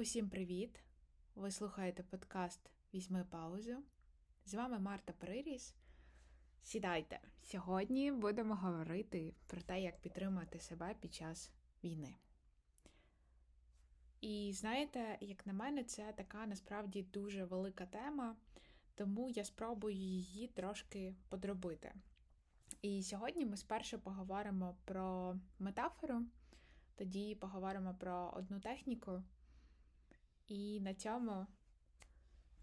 Усім привіт! Ви слухаєте подкаст Візьми паузу. З вами Марта Приріс. Сідайте! Сьогодні будемо говорити про те, як підтримати себе під час війни. І знаєте, як на мене, це така насправді дуже велика тема, тому я спробую її трошки подробити. І сьогодні ми спершу поговоримо про метафору, тоді поговоримо про одну техніку. І на цьому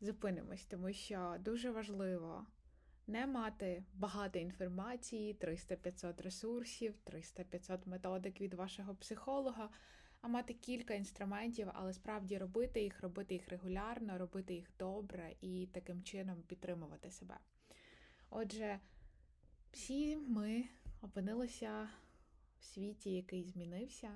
зупинимось, тому що дуже важливо не мати багато інформації, 300-500 ресурсів, 300-500 методик від вашого психолога, а мати кілька інструментів, але справді робити їх, робити їх регулярно, робити їх добре і таким чином підтримувати себе. Отже, всі ми опинилися в світі, який змінився.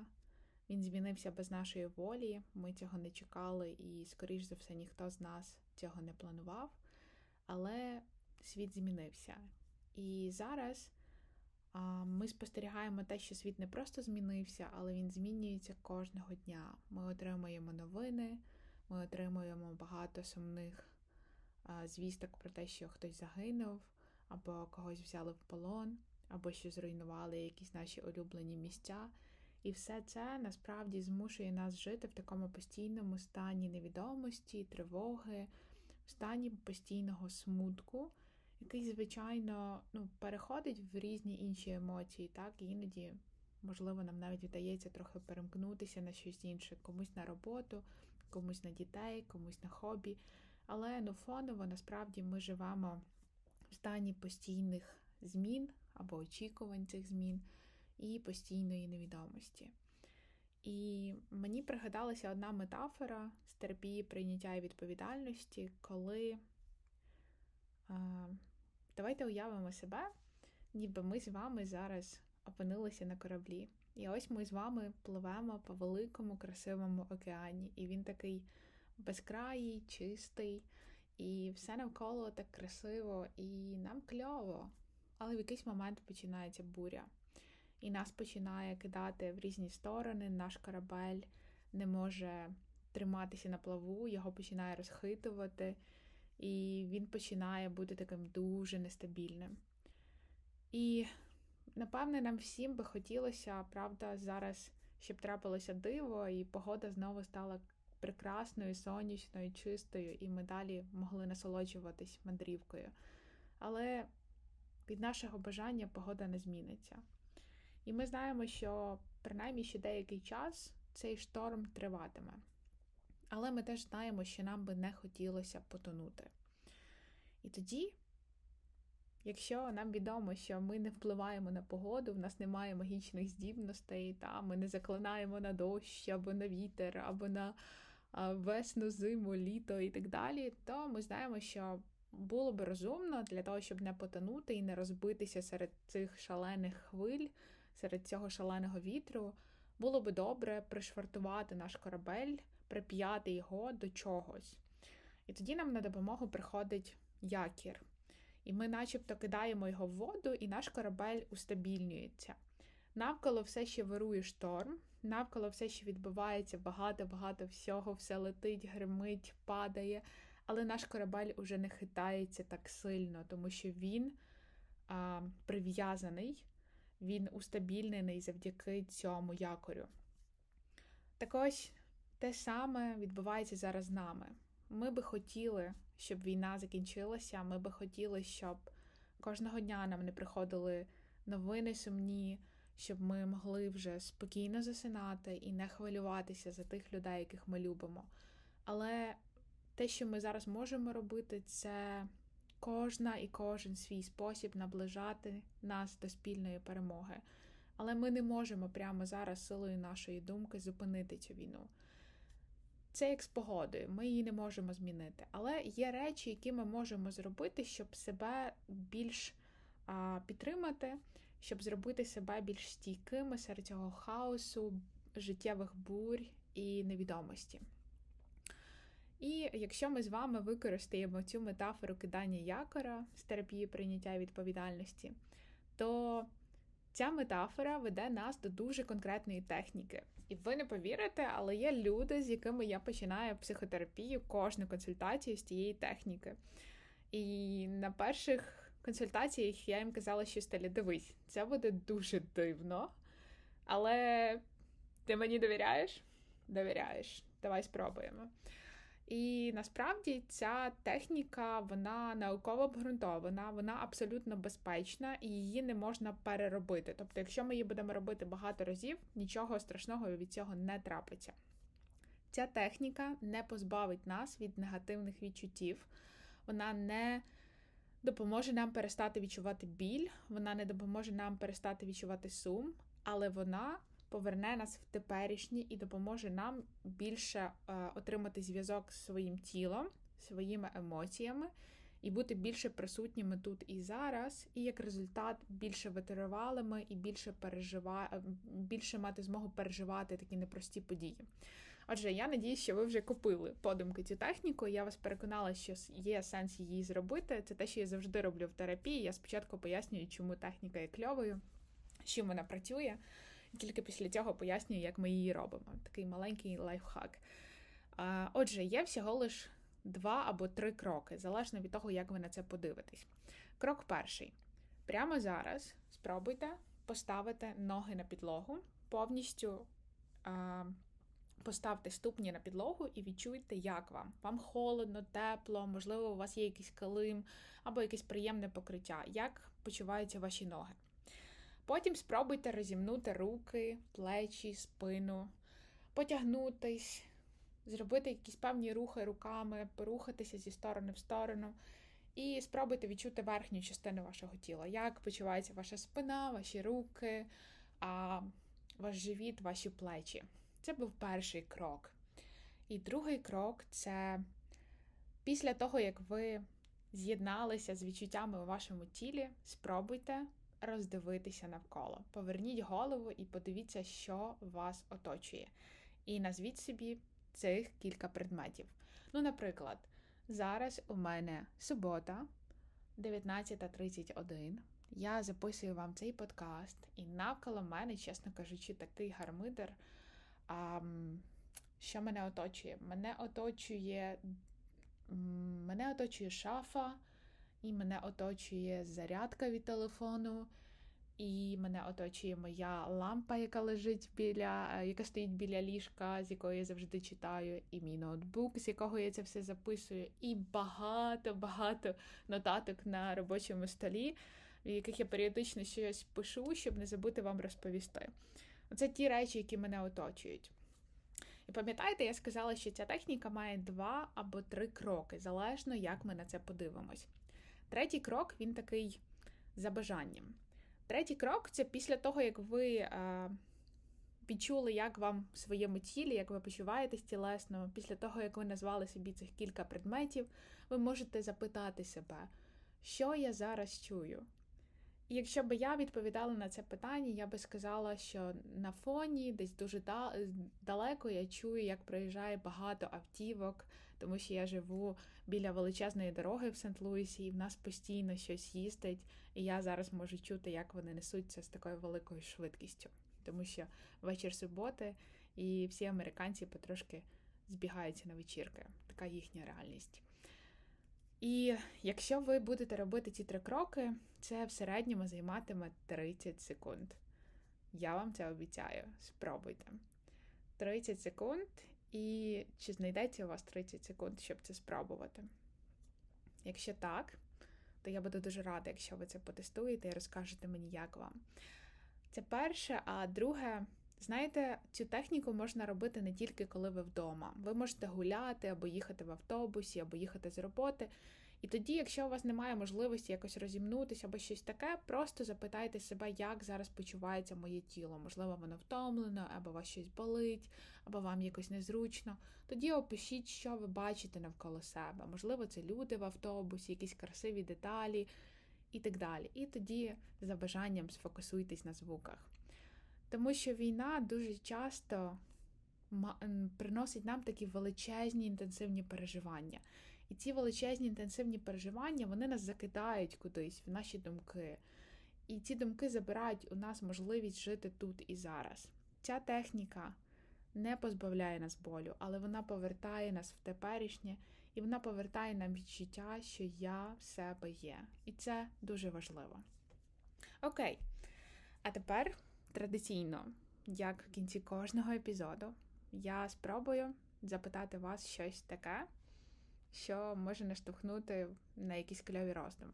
Він змінився без нашої волі, ми цього не чекали, і, скоріш за все, ніхто з нас цього не планував. Але світ змінився. І зараз ми спостерігаємо те, що світ не просто змінився, але він змінюється кожного дня. Ми отримуємо новини, ми отримуємо багато сумних звісток про те, що хтось загинув, або когось взяли в полон, або що зруйнували якісь наші улюблені місця. І все це насправді змушує нас жити в такому постійному стані невідомості, тривоги, в стані постійного смутку, який, звичайно, ну, переходить в різні інші емоції, так, і іноді, можливо, нам навіть вдається трохи перемкнутися на щось інше, комусь на роботу, комусь на дітей, комусь на хобі. Але ну, фоново насправді ми живемо в стані постійних змін або очікувань цих змін і постійної невідомості. І мені пригадалася одна метафора з терапії прийняття і відповідальності, коли а, давайте уявимо себе, ніби ми з вами зараз опинилися на кораблі. І ось ми з вами пливемо по великому, красивому океані, і він такий безкраїй, чистий, і все навколо так красиво, і нам кльово. Але в якийсь момент починається буря і нас починає кидати в різні сторони. Наш корабель не може триматися на плаву, його починає розхитувати, і він починає бути таким дуже нестабільним. І, напевне, нам всім би хотілося, правда, зараз, щоб трапилося диво, і погода знову стала прекрасною, сонячною, чистою, і ми далі могли насолоджуватись мандрівкою. Але від нашого бажання погода не зміниться. І ми знаємо, що принаймні ще деякий час цей шторм триватиме. Але ми теж знаємо, що нам би не хотілося потонути. І тоді, якщо нам відомо, що ми не впливаємо на погоду, в нас немає магічних здібностей, та ми не заклинаємо на дощ, або на вітер, або на весну, зиму, літо і так далі, то ми знаємо, що було би розумно для того, щоб не потонути і не розбитися серед цих шалених хвиль серед цього шаленого вітру, було би добре пришвартувати наш корабель, прип'яти його до чогось. І тоді нам на допомогу приходить якір. І ми, начебто, кидаємо його в воду, і наш корабель устабільнюється. Навколо все ще вирує шторм, навколо все ще відбувається багато-багато всього, все летить, гримить, падає, але наш корабель уже не хитається так сильно, тому що він а, прив'язаний він устабільнений завдяки цьому якорю. Так ось те саме відбувається зараз з нами. Ми би хотіли, щоб війна закінчилася, ми би хотіли, щоб кожного дня нам не приходили новини сумні, щоб ми могли вже спокійно засинати і не хвилюватися за тих людей, яких ми любимо. Але те, що ми зараз можемо робити, це кожна і кожен свій спосіб наближати нас до спільної перемоги. Але ми не можемо прямо зараз силою нашої думки зупинити цю війну. Це як з погодою, ми її не можемо змінити. Але є речі, які ми можемо зробити, щоб себе більш а, підтримати, щоб зробити себе більш стійкими серед цього хаосу, життєвих бурь і невідомості. І якщо ми з вами використаємо цю метафору кидання якора з терапії прийняття відповідальності, то ця метафора веде нас до дуже конкретної техніки. І ви не повірите, але є люди, з якими я починаю психотерапію, кожну консультацію з тієї техніки. І на перших консультаціях я їм казала, що стелі, дивись, це буде дуже дивно. Але ти мені довіряєш? Довіряєш. Давай спробуємо. І насправді ця техніка вона науково обґрунтована, вона абсолютно безпечна і її не можна переробити. Тобто, якщо ми її будемо робити багато разів, нічого страшного від цього не трапиться. Ця техніка не позбавить нас від негативних відчуттів, вона не допоможе нам перестати відчувати біль, вона не допоможе нам перестати відчувати сум, але вона поверне нас в теперішнє і допоможе нам більше е, отримати зв'язок з своїм тілом, своїми емоціями і бути більше присутніми тут і зараз, і як результат більше витривалими і більше пережива... Е, більше мати змогу переживати такі непрості події. Отже, я надію, що ви вже купили подумки цю техніку. Я вас переконала, що є сенс її зробити. Це те, що я завжди роблю в терапії. Я спочатку пояснюю, чому техніка є кльовою, з чим вона працює. Тільки після цього пояснюю, як ми її робимо. Такий маленький лайфхак. Отже, є всього лиш два або три кроки, залежно від того, як ви на це подивитесь. Крок перший. Прямо зараз спробуйте поставити ноги на підлогу, повністю поставте ступні на підлогу і відчуйте, як вам. Вам холодно, тепло, можливо, у вас є якийсь килим або якесь приємне покриття. Як почуваються ваші ноги? Потім спробуйте розімнути руки, плечі, спину, потягнутись, зробити якісь певні рухи руками, порухатися зі сторони в сторону. І спробуйте відчути верхню частину вашого тіла, як почувається ваша спина, ваші руки, ваш живіт, ваші плечі. Це був перший крок. І другий крок це після того, як ви з'єдналися з відчуттями у вашому тілі, спробуйте роздивитися навколо. Поверніть голову і подивіться, що вас оточує. І назвіть собі цих кілька предметів. Ну, наприклад, зараз у мене субота, 19.31. Я записую вам цей подкаст, і навколо мене, чесно кажучи, такий гармидер. А, Що мене оточує? Мене оточує, мене оточує шафа і мене оточує зарядка від телефону, і мене оточує моя лампа, яка лежить біля, е, яка стоїть біля ліжка, з якої я завжди читаю, і мій ноутбук, з якого я це все записую, і багато-багато нотаток на робочому столі, в яких я періодично щось пишу, щоб не забути вам розповісти. Оце ті речі, які мене оточують. І пам'ятаєте, я сказала, що ця техніка має два або три кроки, залежно як ми на це подивимось. Третій крок він такий за бажанням. Третій крок це після того, як ви е, відчули, як вам в своєму тілі, як ви почуваєтесь тілесно, після того, як ви назвали собі цих кілька предметів, ви можете запитати себе, що я зараз чую. Якщо б я відповідала на це питання, я би сказала, що на фоні, десь дуже далеко, я чую, як проїжджає багато автівок, тому що я живу біля величезної дороги в Сент-Луісі, і в нас постійно щось їздить, і я зараз можу чути, як вони несуться з такою великою швидкістю, тому що вечір суботи і всі американці потрошки збігаються на вечірки. Така їхня реальність. І якщо ви будете робити ці три кроки, це в середньому займатиме 30 секунд. Я вам це обіцяю. Спробуйте. 30 секунд, і чи знайдеться у вас 30 секунд, щоб це спробувати? Якщо так, то я буду дуже рада, якщо ви це потестуєте і розкажете мені, як вам. Це перше, а друге, знаєте, цю техніку можна робити не тільки коли ви вдома. Ви можете гуляти або їхати в автобусі, або їхати з роботи. І тоді, якщо у вас немає можливості якось розімнутися або щось таке, просто запитайте себе, як зараз почувається моє тіло. Можливо, воно втомлено, або вас щось болить, або вам якось незручно. Тоді опишіть, що ви бачите навколо себе. Можливо, це люди в автобусі, якісь красиві деталі і так далі. І тоді, за бажанням, сфокусуйтесь на звуках. Тому що війна дуже часто приносить нам такі величезні інтенсивні переживання. І ці величезні інтенсивні переживання вони нас закидають кудись в наші думки. І ці думки забирають у нас можливість жити тут і зараз. Ця техніка не позбавляє нас болю, але вона повертає нас в теперішнє, і вона повертає нам відчуття, що я в себе є. І це дуже важливо. Окей. А тепер традиційно, як в кінці кожного епізоду, я спробую запитати вас щось таке, що може наштовхнути на якісь кльові роздуми.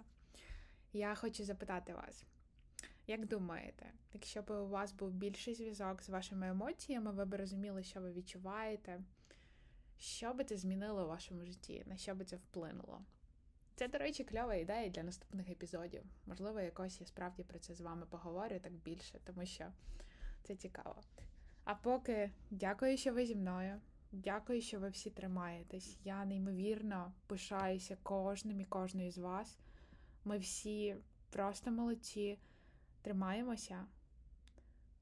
Я хочу запитати вас, як думаєте, якщо б у вас був більший зв'язок з вашими емоціями, ви б розуміли, що ви відчуваєте, що би це змінило у вашому житті, на що би це вплинуло? Це, до речі, кльова ідея для наступних епізодів. Можливо, якось я справді про це з вами поговорю так більше, тому що це цікаво. А поки дякую, що ви зі мною. Дякую, що ви всі тримаєтесь. Я неймовірно пишаюся кожним і кожною з вас. Ми всі просто молодці. Тримаємося,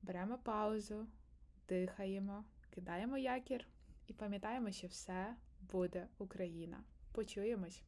беремо паузу, дихаємо, кидаємо якір і пам'ятаємо, що все буде Україна. Почуємось!